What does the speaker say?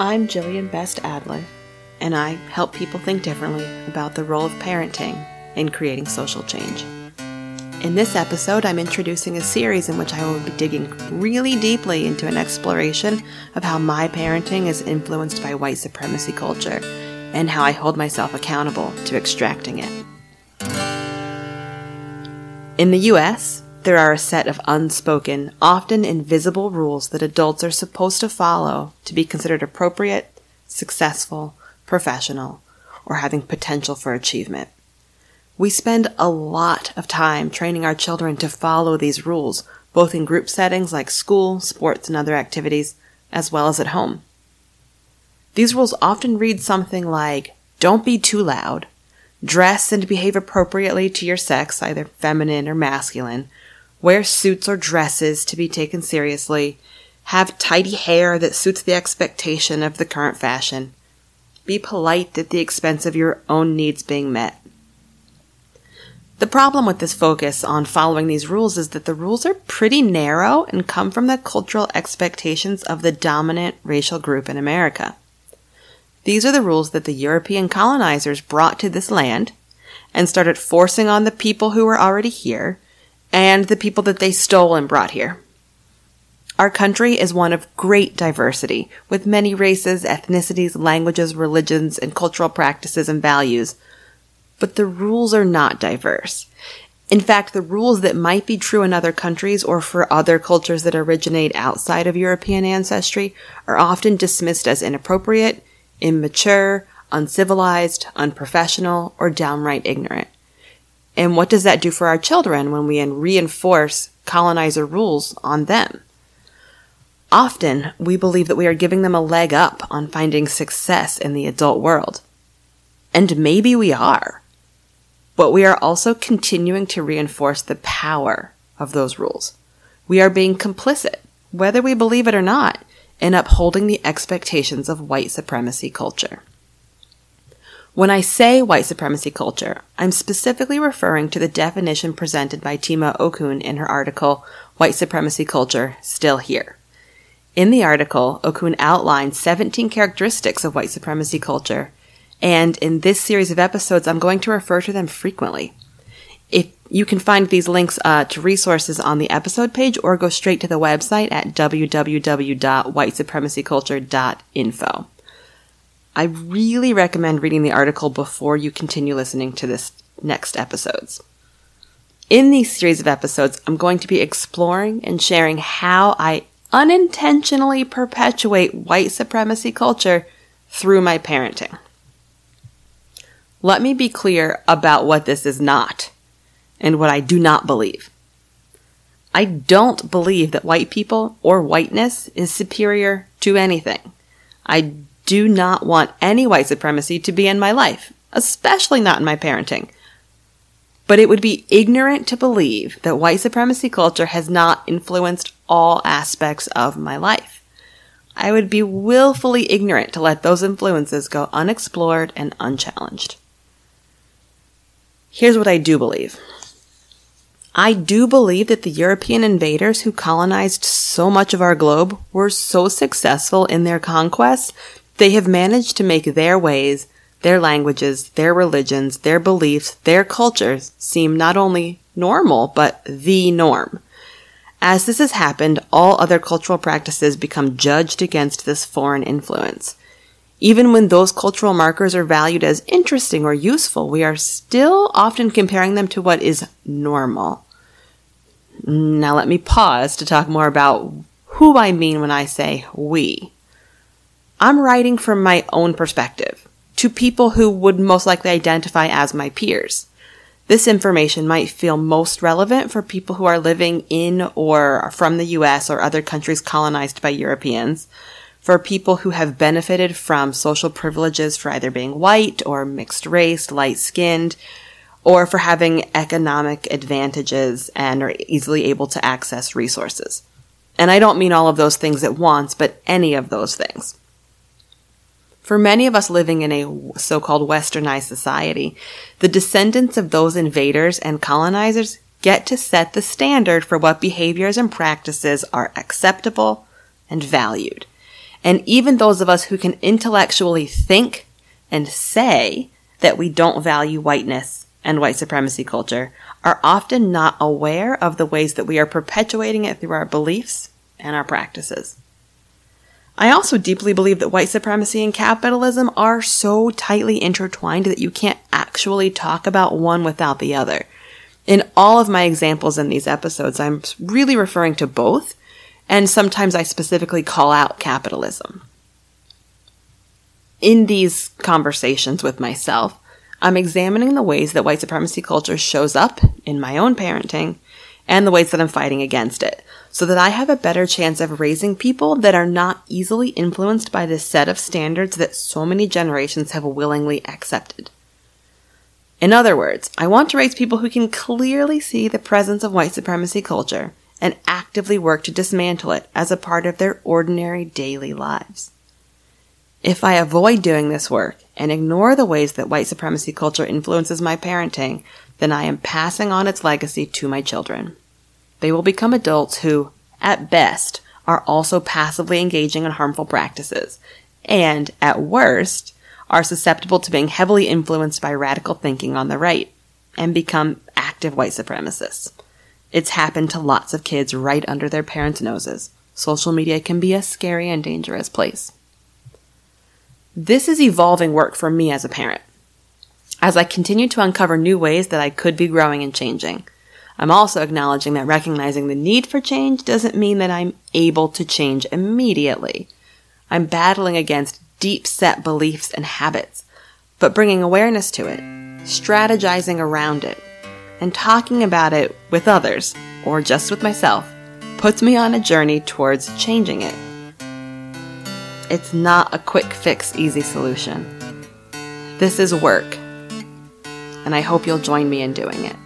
I'm Jillian Best Adler, and I help people think differently about the role of parenting in creating social change. In this episode, I'm introducing a series in which I will be digging really deeply into an exploration of how my parenting is influenced by white supremacy culture and how I hold myself accountable to extracting it. In the US, there are a set of unspoken, often invisible rules that adults are supposed to follow to be considered appropriate, successful, professional, or having potential for achievement. We spend a lot of time training our children to follow these rules, both in group settings like school, sports, and other activities, as well as at home. These rules often read something like, don't be too loud, dress and behave appropriately to your sex, either feminine or masculine, wear suits or dresses to be taken seriously, have tidy hair that suits the expectation of the current fashion, be polite at the expense of your own needs being met. The problem with this focus on following these rules is that the rules are pretty narrow and come from the cultural expectations of the dominant racial group in America. These are the rules that the European colonizers brought to this land and started forcing on the people who were already here and the people that they stole and brought here. Our country is one of great diversity, with many races, ethnicities, languages, religions, and cultural practices and values but the rules are not diverse. In fact, the rules that might be true in other countries or for other cultures that originate outside of European ancestry are often dismissed as inappropriate, immature, uncivilized, unprofessional, or downright ignorant. And what does that do for our children when we reinforce colonizer rules on them? Often, we believe that we are giving them a leg up on finding success in the adult world. And maybe we are but we are also continuing to reinforce the power of those rules. We are being complicit, whether we believe it or not, in upholding the expectations of white supremacy culture. When I say white supremacy culture, I'm specifically referring to the definition presented by Tema Okun in her article, White Supremacy Culture Still Here. In the article, Okun outlines 17 characteristics of white supremacy culture and in this series of episodes, I'm going to refer to them frequently. If you can find these links uh, to resources on the episode page or go straight to the website at www.whitesupremacyculture.info. I really recommend reading the article before you continue listening to this next episodes. In these series of episodes, I'm going to be exploring and sharing how I unintentionally perpetuate white supremacy culture through my parenting. Let me be clear about what this is not and what I do not believe. I don't believe that white people or whiteness is superior to anything. I do not want any white supremacy to be in my life, especially not in my parenting. But it would be ignorant to believe that white supremacy culture has not influenced all aspects of my life. I would be willfully ignorant to let those influences go unexplored and unchallenged. Here's what I do believe. I do believe that the European invaders who colonized so much of our globe were so successful in their conquests, they have managed to make their ways, their languages, their religions, their beliefs, their cultures seem not only normal, but the norm. As this has happened, all other cultural practices become judged against this foreign influence. Even when those cultural markers are valued as interesting or useful, we are still often comparing them to what is normal. Now let me pause to talk more about who I mean when I say we. I'm writing from my own perspective to people who would most likely identify as my peers. This information might feel most relevant for people who are living in or from the US or other countries colonized by Europeans, for people who have benefited from social privileges for either being white or mixed race, light skinned, or for having economic advantages and are easily able to access resources. And I don't mean all of those things at once, but any of those things. For many of us living in a so-called westernized society, the descendants of those invaders and colonizers get to set the standard for what behaviors and practices are acceptable and valued And even those of us who can intellectually think and say that we don't value whiteness and white supremacy culture are often not aware of the ways that we are perpetuating it through our beliefs and our practices. I also deeply believe that white supremacy and capitalism are so tightly intertwined that you can't actually talk about one without the other. In all of my examples in these episodes, I'm really referring to both, and sometimes I specifically call out capitalism. In these conversations with myself, I'm examining the ways that white supremacy culture shows up in my own parenting and the ways that I'm fighting against it so that I have a better chance of raising people that are not easily influenced by this set of standards that so many generations have willingly accepted. In other words, I want to raise people who can clearly see the presence of white supremacy culture and actively work to dismantle it as a part of their ordinary daily lives. If I avoid doing this work and ignore the ways that white supremacy culture influences my parenting, then I am passing on its legacy to my children. They will become adults who, at best, are also passively engaging in harmful practices, and, at worst, are susceptible to being heavily influenced by radical thinking on the right and become active white supremacists. It's happened to lots of kids right under their parents' noses. Social media can be a scary and dangerous place. This is evolving work for me as a parent. As I continue to uncover new ways that I could be growing and changing, I'm also acknowledging that recognizing the need for change doesn't mean that I'm able to change immediately. I'm battling against deep set beliefs and habits, but bringing awareness to it, strategizing around it, and talking about it with others, or just with myself, puts me on a journey towards changing it. It's not a quick fix, easy solution. This is work, and I hope you'll join me in doing it.